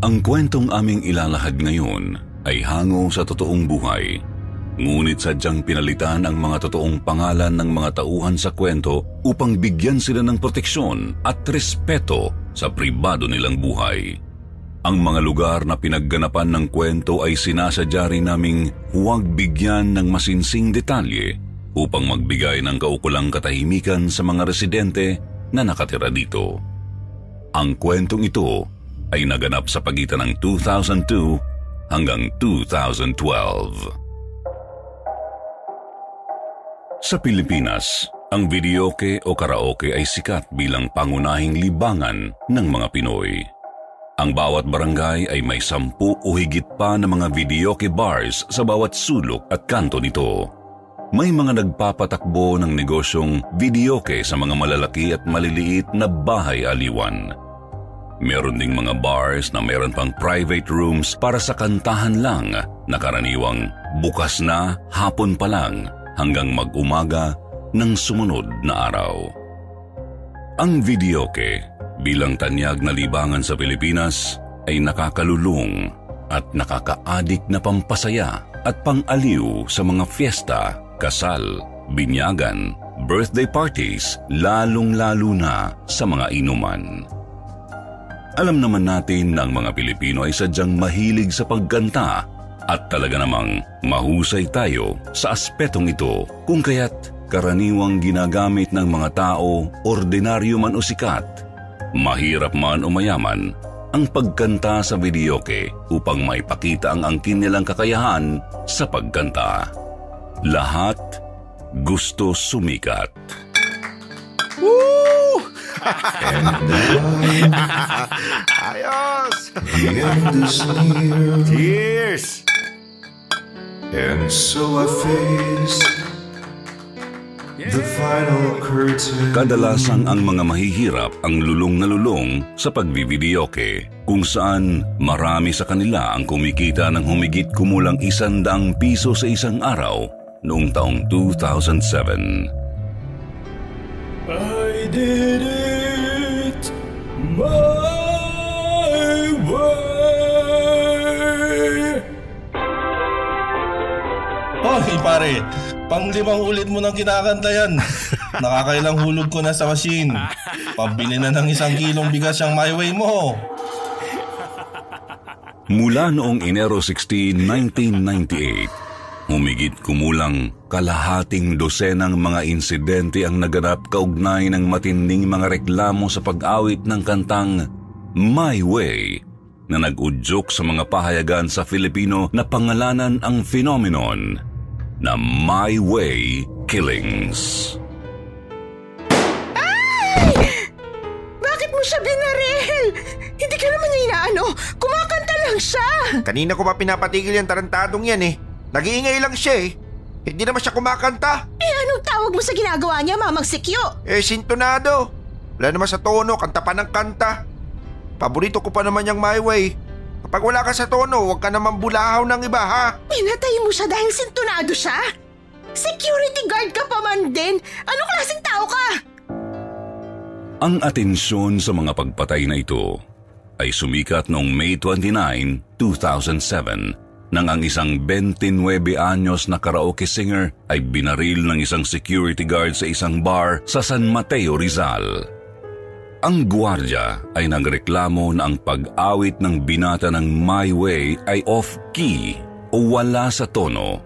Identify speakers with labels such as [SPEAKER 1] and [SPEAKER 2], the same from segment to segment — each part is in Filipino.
[SPEAKER 1] Ang kwentong aming ilalahad ngayon ay hango sa totoong buhay. Ngunit sadyang pinalitan ang mga totoong pangalan ng mga tauhan sa kwento upang bigyan sila ng proteksyon at respeto sa pribado nilang buhay. Ang mga lugar na pinagganapan ng kwento ay sinasadya rin naming huwag bigyan ng masinsing detalye upang magbigay ng kaukulang katahimikan sa mga residente na nakatira dito. Ang kwentong ito ay naganap sa pagitan ng 2002 hanggang 2012. Sa Pilipinas, ang videoke o karaoke ay sikat bilang pangunahing libangan ng mga Pinoy. Ang bawat barangay ay may sampu o higit pa na mga videoke bars sa bawat sulok at kanto nito. May mga nagpapatakbo ng negosyong videoke sa mga malalaki at maliliit na bahay aliwan. Meron ding mga bars na meron pang private rooms para sa kantahan lang na karaniwang bukas na hapon pa lang hanggang mag-umaga ng sumunod na araw. Ang videoke bilang tanyag na libangan sa Pilipinas ay nakakalulong at nakakaadik na pampasaya at pang-aliw sa mga fiesta, kasal, binyagan, birthday parties, lalong-lalo na sa mga inuman. Alam naman natin na ang mga Pilipino ay sadyang mahilig sa pagkanta at talaga namang mahusay tayo sa aspetong ito kung kaya't karaniwang ginagamit ng mga tao, ordinaryo man o sikat, mahirap man o mayaman, ang pagkanta sa videoke upang maipakita ang angkin nilang kakayahan sa pagkanta. Lahat gusto sumikat.
[SPEAKER 2] Ayos!
[SPEAKER 3] The end is near,
[SPEAKER 2] Cheers!
[SPEAKER 3] and so I face the final curtain.
[SPEAKER 1] Kadalasang ang mga mahihirap ang lulong na lulong sa pagbibideoke kung saan marami sa kanila ang kumikita ng humigit kumulang isandaang piso sa isang araw noong taong 2007.
[SPEAKER 3] I did it my way.
[SPEAKER 4] Hoy, pare. Pang limang ulit mo nang kinakanta yan. Nakakailang hulog ko na sa machine. Pambili na ng isang kilong bigas yung my way mo.
[SPEAKER 1] Mula noong Enero 16, 1998, humigit kumulang kalahating dosenang mga insidente ang naganap kaugnay ng matinding mga reklamo sa pag-awit ng kantang My Way na nag-udyok sa mga pahayagan sa Filipino na pangalanan ang phenomenon na My Way Killings.
[SPEAKER 5] Bakit mo siya binaril? Hindi ka naman niya inaano. Kumakanta lang siya.
[SPEAKER 2] Kanina ko pa pinapatigil yung tarantadong yan eh. Nag-iingay lang siya eh. Hindi naman siya kumakanta.
[SPEAKER 5] Eh anong tawag mo sa ginagawa niya, Mamang Sikyo?
[SPEAKER 2] Eh, sintonado. Wala naman sa tono, kanta pa ng kanta. Paborito ko pa naman yung My Way. Kapag wala ka sa tono, huwag ka naman bulahaw ng iba ha.
[SPEAKER 5] Pinatay mo siya dahil sintonado siya? Security guard ka pa man din. Anong klaseng tao ka?
[SPEAKER 1] Ang atensyon sa mga pagpatay na ito ay sumikat noong May 29, 2007 nang ang isang 29 anyos na karaoke singer ay binaril ng isang security guard sa isang bar sa San Mateo, Rizal. Ang gwardya ay nagreklamo na ang pag-awit ng binata ng My Way ay off-key o wala sa tono.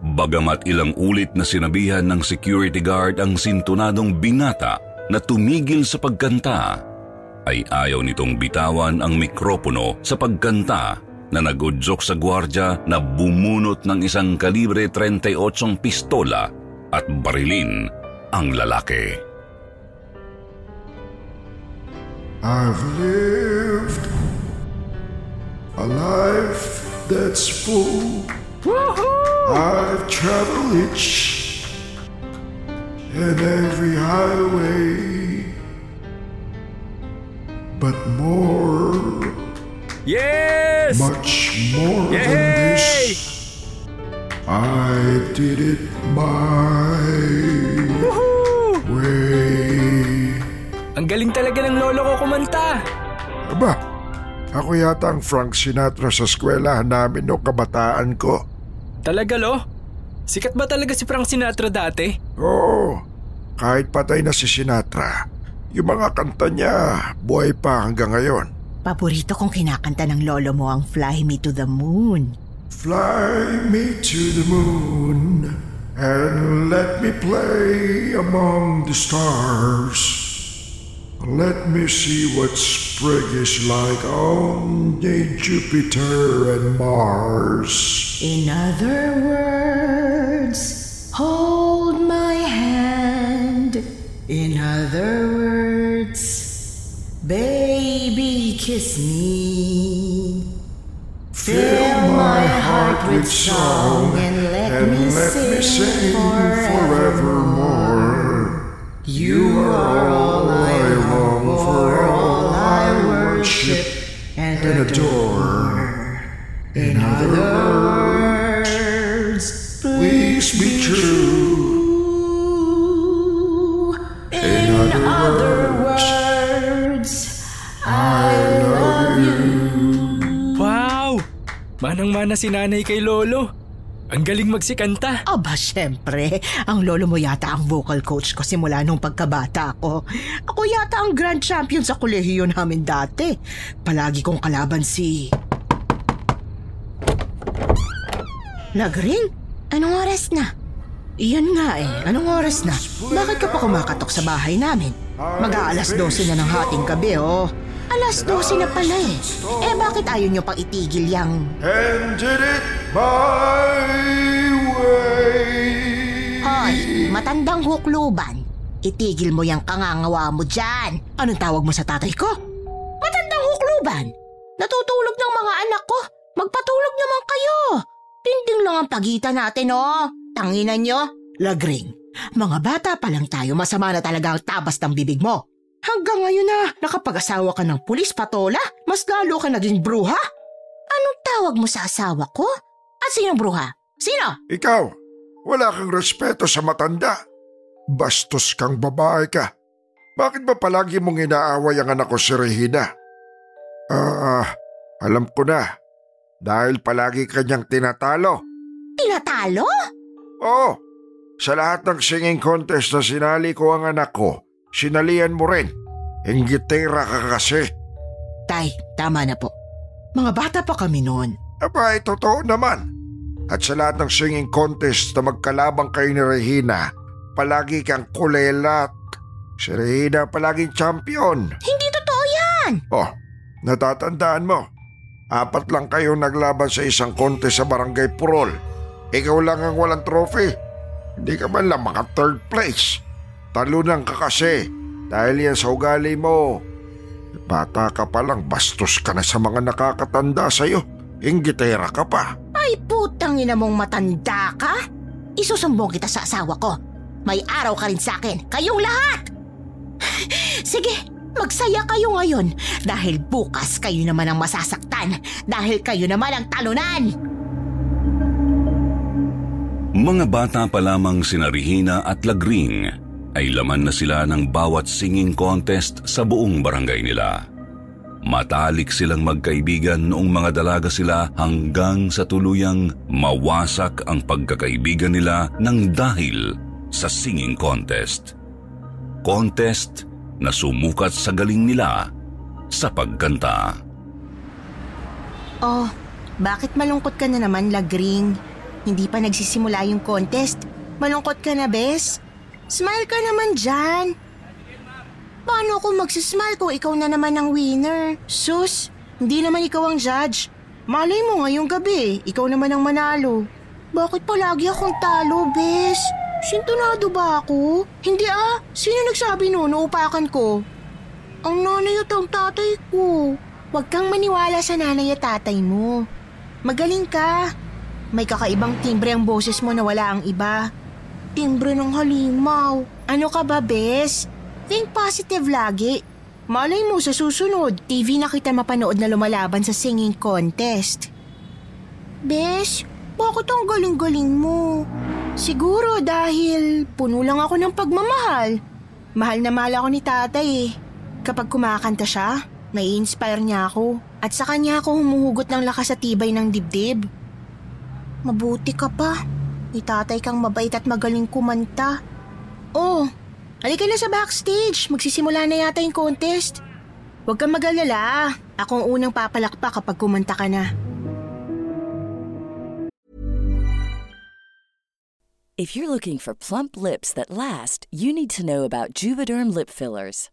[SPEAKER 1] Bagamat ilang ulit na sinabihan ng security guard ang sintunadong binata na tumigil sa pagkanta, ay ayaw nitong bitawan ang mikropono sa pagkanta na nagudyok sa gwardya na bumunot ng isang kalibre 38 pistola at barilin ang lalaki.
[SPEAKER 3] I've lived a life that's full. I've traveled each and every highway, but more,
[SPEAKER 6] Yes!
[SPEAKER 3] much more than this. I did it my way.
[SPEAKER 6] Ang galing talaga ng lolo ko kumanta.
[SPEAKER 3] Aba, ako yata ang Frank Sinatra sa eskwelahan namin noong kabataan ko.
[SPEAKER 6] Talaga lo? Sikat ba talaga si Frank Sinatra dati?
[SPEAKER 3] Oo, kahit patay na si Sinatra, yung mga kanta niya buhay pa hanggang ngayon.
[SPEAKER 5] Paborito kong kinakanta ng lolo mo ang Fly Me to the Moon.
[SPEAKER 3] Fly me to the moon and let me play among the stars. Let me see what spring is like on the Jupiter and Mars.
[SPEAKER 5] In other words, hold my hand. In other words, baby, kiss me. Fill my heart with song and let, me, sing forevermore. You are all I long for, all I worship and adore. In other words,
[SPEAKER 3] Please be
[SPEAKER 5] true.
[SPEAKER 6] Manang-mana si nanay kay lolo. Ang galing magsikanta.
[SPEAKER 5] Aba, syempre. Ang lolo mo yata ang vocal coach ko simula nung pagkabata ko. Ako yata ang grand champion sa kolehiyo namin dati. Palagi kong kalaban si... Nagring? Anong oras na? Iyan nga eh. Anong oras na? Bakit ka pa kumakatok sa bahay namin? Mag-aalas 12 na ng hating gabi, oh. Alas 12 na pala eh. Eh bakit ayaw nyo pang itigil yang...
[SPEAKER 3] and did it my way.
[SPEAKER 5] Hoy, matandang hukluban. Itigil mo yung kangangawa mo dyan. Anong tawag mo sa tatay ko? Matandang hukluban. Natutulog ng mga anak ko. Magpatulog naman kayo. Tinding lang ang pagitan natin, oh. Tanginan nyo. Lagring. Mga bata pa lang tayo, masama na talaga ang tabas ng bibig mo. Hanggang ngayon na, nakapag-asawa ka ng pulis patola, mas lalo ka naging bruha. Anong tawag mo sa asawa ko? At sinong bruha? Sino?
[SPEAKER 3] Ikaw, wala kang respeto sa matanda. Bastos kang babae ka. Bakit ba palagi mong inaaway ang anak ko si Regina? Ah, alam ko na. Dahil palagi kanyang tinatalo.
[SPEAKER 5] Tinatalo?
[SPEAKER 3] Oo, sa lahat ng singing contest na sinali ko ang anak ko, sinalian mo rin. Inggitera ka kasi.
[SPEAKER 5] Tay, tama na po. Mga bata pa kami noon.
[SPEAKER 3] Aba, ay totoo naman. At sa lahat ng singing contest na magkalabang kayo ni Regina, palagi kang kulelat. Si Regina palaging champion.
[SPEAKER 5] Hindi totoo yan!
[SPEAKER 3] Oh, natatandaan mo. Apat lang kayo naglaban sa isang contest sa Barangay Purol. Ikaw lang ang walang trophy. Hindi ka man lang maka third place. Talunan ka kasi dahil yan sa ugali mo. Bata ka pa lang, bastos ka na sa mga nakakatanda sa'yo. Inggitera ka pa.
[SPEAKER 5] Ay putang ina mong matanda ka? Isusumbong kita sa asawa ko. May araw ka rin sa akin, kayong lahat! Sige, magsaya kayo ngayon dahil bukas kayo naman ang masasaktan dahil kayo naman ang talunan!
[SPEAKER 1] Mga bata pa lamang sina Regina at Lagring ay laman na sila ng bawat singing contest sa buong barangay nila. Matalik silang magkaibigan noong mga dalaga sila hanggang sa tuluyang mawasak ang pagkakaibigan nila ng dahil sa singing contest. Contest na sumukat sa galing nila sa pagkanta.
[SPEAKER 5] Oh, bakit malungkot ka na naman, Lagring? Hindi pa nagsisimula yung contest. Malungkot ka na, bes? Smile ka naman dyan. Paano ako magsismile kung ikaw na naman ang winner? Sus, hindi naman ikaw ang judge. Malay mo ngayong gabi, ikaw naman ang manalo. Bakit palagi akong talo, bes? Sintonado ba ako? Hindi ah, sino nagsabi noon, uupakan ko? Ang nanay at ang tatay ko. Huwag kang maniwala sa nanay at tatay mo. Magaling ka. May kakaibang timbre ang boses mo na wala ang iba. Timbre ng halimaw. Ano ka ba, Bes? Think positive lagi. Malay mo sa susunod, TV na kita mapanood na lumalaban sa singing contest. Bes, bakit ang galing-galing mo? Siguro dahil puno lang ako ng pagmamahal. Mahal na mahal ako ni tatay eh. Kapag kumakanta siya, nai-inspire niya ako. At sa kanya ako humuhugot ng lakas at tibay ng dibdib. Mabuti ka pa. Ni tatay kang mabait at magaling kumanta. Oh, halika na sa backstage. Magsisimula na yata yung contest. Huwag kang mag-alala. Ako ang unang papalakpak kapag kumanta ka na.
[SPEAKER 7] If you're looking for plump lips that last, you need to know about Juvederm lip fillers.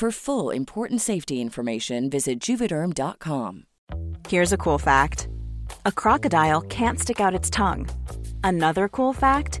[SPEAKER 7] For full important safety information, visit juvederm.com.
[SPEAKER 8] Here's a cool fact a crocodile can't stick out its tongue. Another cool fact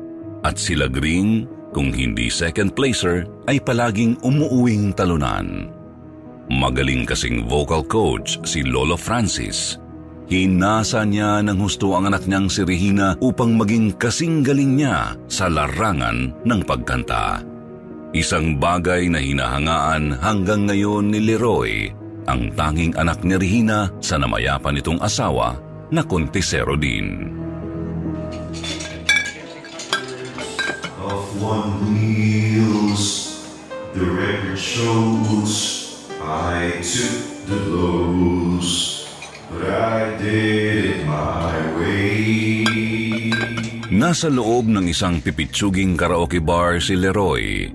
[SPEAKER 1] at si Lagring, kung hindi second placer, ay palaging umuuwing talunan. Magaling kasing vocal coach si Lolo Francis. Hinasa niya ng husto ang anak niyang si Regina upang maging kasing galing niya sa larangan ng pagkanta. Isang bagay na hinahangaan hanggang ngayon ni Leroy, ang tanging anak ni Regina sa namayapan nitong asawa na kontisero din.
[SPEAKER 9] One wheels. The record shows I took the blows, but I did it my way.
[SPEAKER 1] Nasa loob ng isang pipitsuging karaoke bar si Leroy.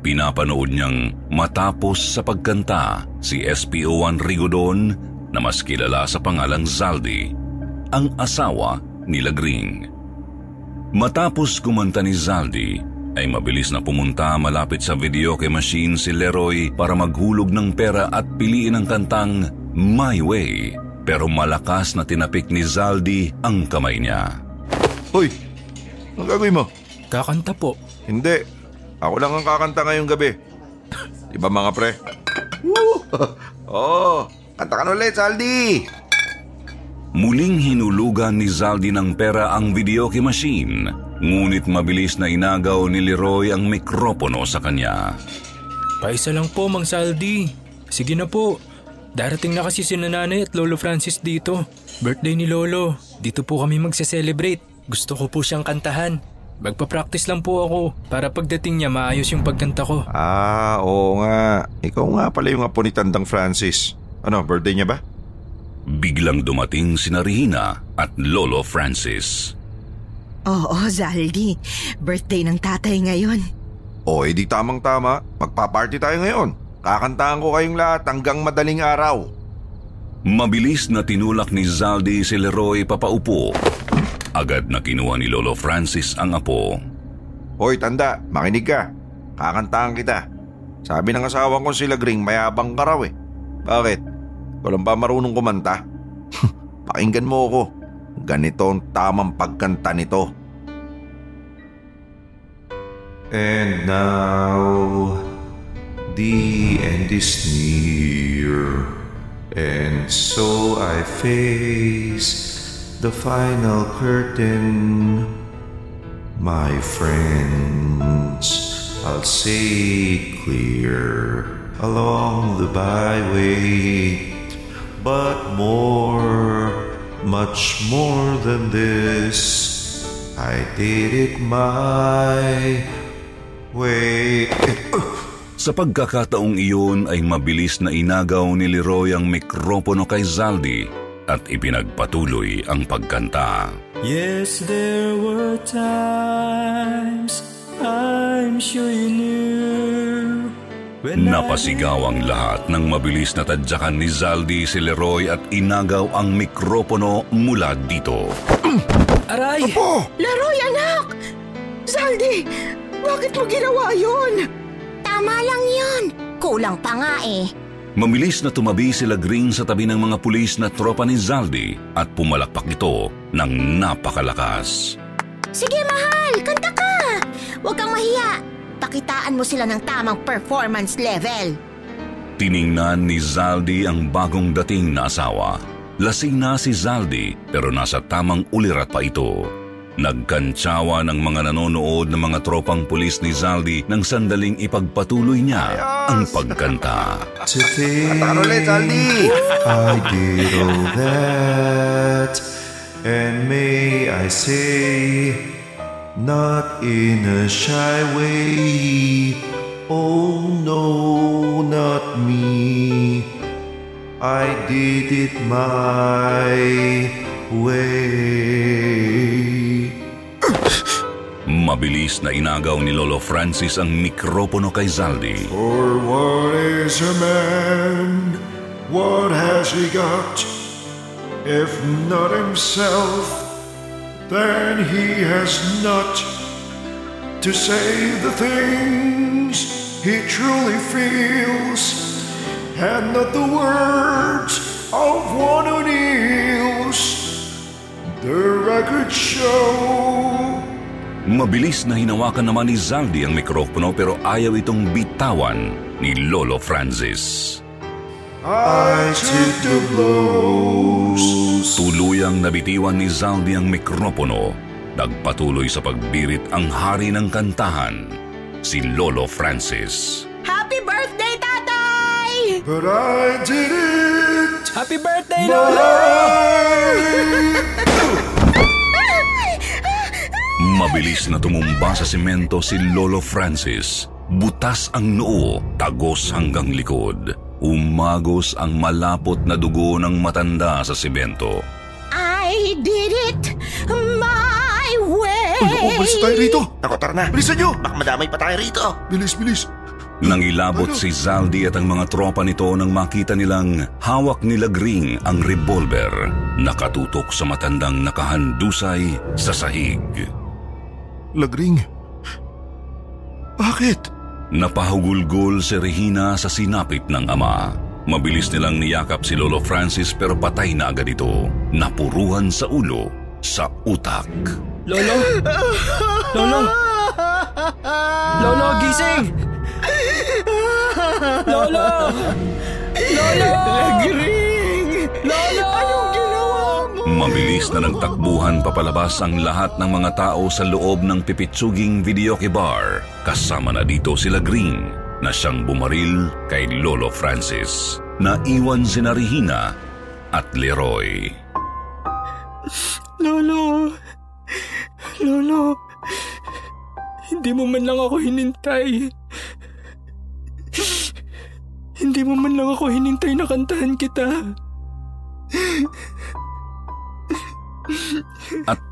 [SPEAKER 1] Pinapanood niyang matapos sa pagkanta si SPO1 Rigodon na mas kilala sa pangalang Zaldi, ang asawa ni Lagring. Matapos kumanta ni Zaldi, ay mabilis na pumunta malapit sa videoke machine si Leroy para maghulog ng pera at piliin ang kantang My Way. Pero malakas na tinapik ni Zaldi ang kamay niya.
[SPEAKER 2] Hoy, ang gagawin mo?
[SPEAKER 6] Kakanta po.
[SPEAKER 2] Hindi. Ako lang ang kakanta ngayong gabi. Di ba mga pre? Woo! oh, kanta ka ulit, Saldi!
[SPEAKER 1] Muling hinulugan ni Zaldi ng pera ang videoke machine, ngunit mabilis na inagaw ni Leroy ang mikropono sa kanya.
[SPEAKER 6] Paisa lang po, Mang Saldi. Sige na po. Darating na kasi si nanay at Lolo Francis dito. Birthday ni Lolo. Dito po kami magse-celebrate. Gusto ko po siyang kantahan. Magpa-practice lang po ako para pagdating niya maayos yung pagkanta ko.
[SPEAKER 2] Ah, oo nga. Ikaw nga pala yung apo ni Tandang Francis. Ano, birthday niya ba?
[SPEAKER 1] Biglang dumating si Regina at Lolo Francis.
[SPEAKER 5] Oo, Zaldi. Birthday ng tatay ngayon.
[SPEAKER 2] O, edi tamang-tama. Magpa-party tayo ngayon. Kakantahan ko kayong lahat hanggang madaling araw.
[SPEAKER 1] Mabilis na tinulak ni Zaldi si Leroy papaupo. Agad na kinuha ni Lolo Francis ang apo.
[SPEAKER 2] Hoy, tanda, makinig ka. Kakantahan kita. Sabi ng asawa ko si Lagring, mayabang ka raw eh. Bakit? Walang ba marunong kumanta? Pakinggan mo ako. Ganito ang tamang pagkanta nito.
[SPEAKER 9] And now the end is near, and so I face the final curtain. My friends, I'll say clear along the byway, but more, much more than this, I did it my way.
[SPEAKER 1] Sa pagkakataong iyon ay mabilis na inagaw ni Leroy ang mikropono kay Zaldi at ipinagpatuloy ang pagkanta.
[SPEAKER 6] Yes, there were times I'm sure you knew
[SPEAKER 1] Napasigaw ang lahat ng mabilis na tadyakan ni Zaldi si Leroy at inagaw ang mikropono mula dito.
[SPEAKER 6] Aray!
[SPEAKER 3] Po!
[SPEAKER 5] Leroy, anak! Zaldi, bakit mo ginawa yun? Tama lang yun. Kulang pa nga eh.
[SPEAKER 1] Mabilis na tumabi sila Green sa tabi ng mga pulis na tropa ni Zaldi at pumalakpak ito ng napakalakas.
[SPEAKER 5] Sige, mahal, kanta ka. Huwag kang mahiya. Pakitaan mo sila ng tamang performance level.
[SPEAKER 1] Tiningnan ni Zaldi ang bagong dating na asawa. Lasing na si Zaldi pero nasa tamang ulirat pa ito. Nagkantsawa ng mga nanonood ng mga tropang pulis ni Zaldi nang sandaling ipagpatuloy niya ang pagkanta.
[SPEAKER 9] To think
[SPEAKER 2] Tarulit, Zaldi!
[SPEAKER 9] I did all that, and may I say, not in a shy way. Oh no, not me. I did it my way.
[SPEAKER 1] Mabilis na inagaw ni Lolo Francis ang mikropono kay Zaldi.
[SPEAKER 3] For what is a man? What has he got? If not himself, then he has not to say the things he truly feels, and not the words of one who kneels. The record show
[SPEAKER 1] Mabilis na hinawakan naman ni Zaldi ang mikropono pero ayaw itong bitawan ni Lolo Francis.
[SPEAKER 3] I took the blows.
[SPEAKER 1] Tuluyang nabitiwan ni Zaldi ang mikropono. Nagpatuloy sa pagbirit ang hari ng kantahan, si Lolo Francis.
[SPEAKER 5] Happy birthday, tatay!
[SPEAKER 3] But I did it
[SPEAKER 6] Happy birthday, Lolo!
[SPEAKER 1] Mabilis na tumumba sa semento si Lolo Francis. Butas ang noo, tagos hanggang likod. Umagos ang malapot na dugo ng matanda sa semento.
[SPEAKER 5] I did it my way!
[SPEAKER 3] Naku, balis tayo rito!
[SPEAKER 2] Ako, tara na.
[SPEAKER 3] Bilisan nyo!
[SPEAKER 2] Baka madamay pa tayo rito.
[SPEAKER 3] Bilis, bilis!
[SPEAKER 1] Nangilabot si Zaldi at ang mga tropa nito nang makita nilang hawak nila Green ang revolver. Nakatutok sa matandang nakahandusay sa sahig.
[SPEAKER 3] Lagring. Bakit?
[SPEAKER 1] Napahugulgol si Regina sa sinapit ng ama. Mabilis nilang niyakap si Lolo Francis pero patay na agad ito. Napuruhan sa ulo, sa utak.
[SPEAKER 6] Lolo! Lolo! Lolo, gising! Lolo! Lolo! Agring!
[SPEAKER 1] Mabilis na nagtakbuhan papalabas ang lahat ng mga tao sa loob ng pipitsuging videoke bar. Kasama na dito sila Green na siyang bumaril kay Lolo Francis. Naiwan si Regina at Leroy.
[SPEAKER 6] Lolo! Lolo! Hindi mo man lang ako hinintay. Hindi mo man lang ako hinintay na kantahan kita.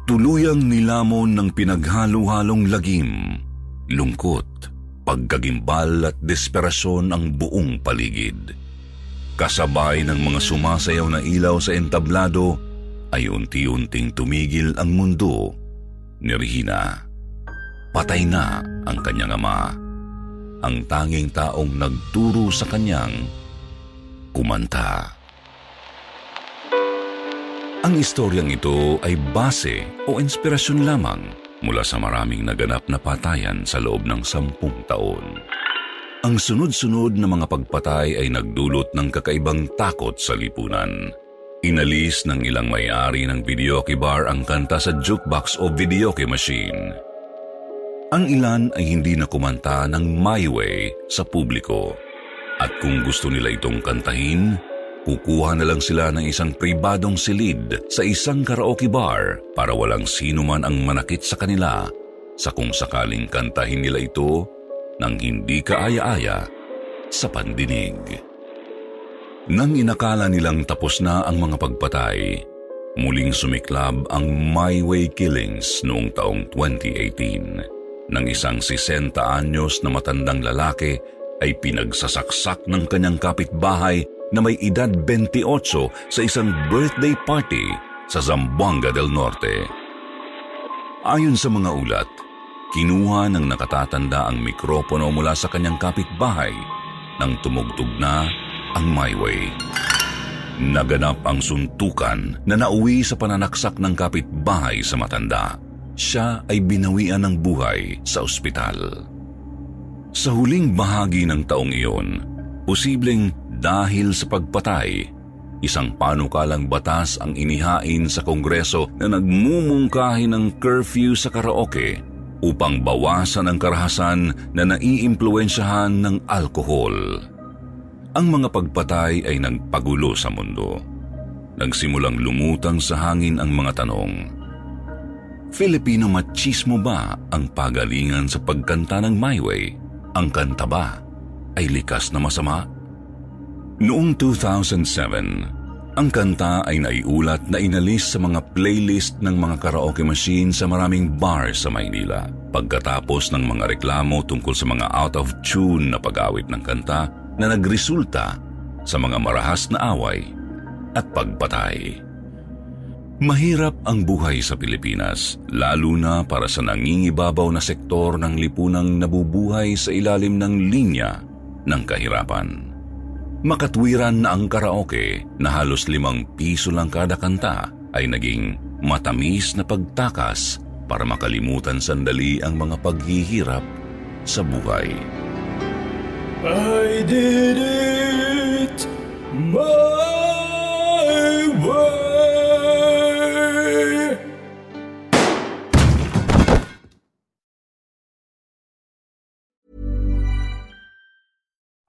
[SPEAKER 1] Tuluyang nilamon ng pinaghalo-halong lagim, lungkot, pagkagimbal at desperasyon ang buong paligid. Kasabay ng mga sumasayaw na ilaw sa entablado, ay unti-unting tumigil ang mundo ni Regina. Patay na ang kanyang ama. Ang tanging taong nagturo sa kanyang kumanta. Ang istoryang ito ay base o inspirasyon lamang mula sa maraming naganap na patayan sa loob ng sampung taon. Ang sunod-sunod na mga pagpatay ay nagdulot ng kakaibang takot sa lipunan. Inalis ng ilang may-ari ng videoke bar ang kanta sa jukebox o videoke machine. Ang ilan ay hindi na kumanta ng My Way sa publiko. At kung gusto nila itong kantahin, kukuha na lang sila ng isang pribadong silid sa isang karaoke bar para walang sino man ang manakit sa kanila sa kung sakaling kantahin nila ito nang hindi kaaya-aya sa pandinig. Nang inakala nilang tapos na ang mga pagpatay, muling sumiklab ang My Way Killings noong taong 2018 nang isang 60 anyos na matandang lalaki ay pinagsasaksak ng kanyang kapitbahay na may edad 28 sa isang birthday party sa Zamboanga del Norte. Ayon sa mga ulat, Kinuha ng nakatatanda ang mikropono mula sa kanyang kapitbahay nang tumugtog na ang My Way. Naganap ang suntukan na nauwi sa pananaksak ng kapitbahay sa matanda. Siya ay binawian ng buhay sa ospital. Sa huling bahagi ng taong iyon, posibleng dahil sa pagpatay, isang panukalang batas ang inihain sa Kongreso na nagmumungkahi ng curfew sa karaoke upang bawasan ang karahasan na naiimpluensyahan ng alkohol. Ang mga pagpatay ay nagpagulo sa mundo. Nagsimulang lumutang sa hangin ang mga tanong. Filipino machismo ba ang pagalingan sa pagkanta ng My Way? Ang kanta ba ay likas na masama? Noong 2007, ang kanta ay naiulat na inalis sa mga playlist ng mga karaoke machine sa maraming bar sa Maynila. Pagkatapos ng mga reklamo tungkol sa mga out-of-tune na pag-awit ng kanta na nagresulta sa mga marahas na away at pagpatay. Mahirap ang buhay sa Pilipinas, lalo na para sa nangingibabaw na sektor ng lipunang nabubuhay sa ilalim ng linya ng kahirapan. Makatwiran na ang karaoke na halos limang piso lang kada kanta ay naging matamis na pagtakas para makalimutan sandali ang mga paghihirap sa buhay.
[SPEAKER 6] I did it my way.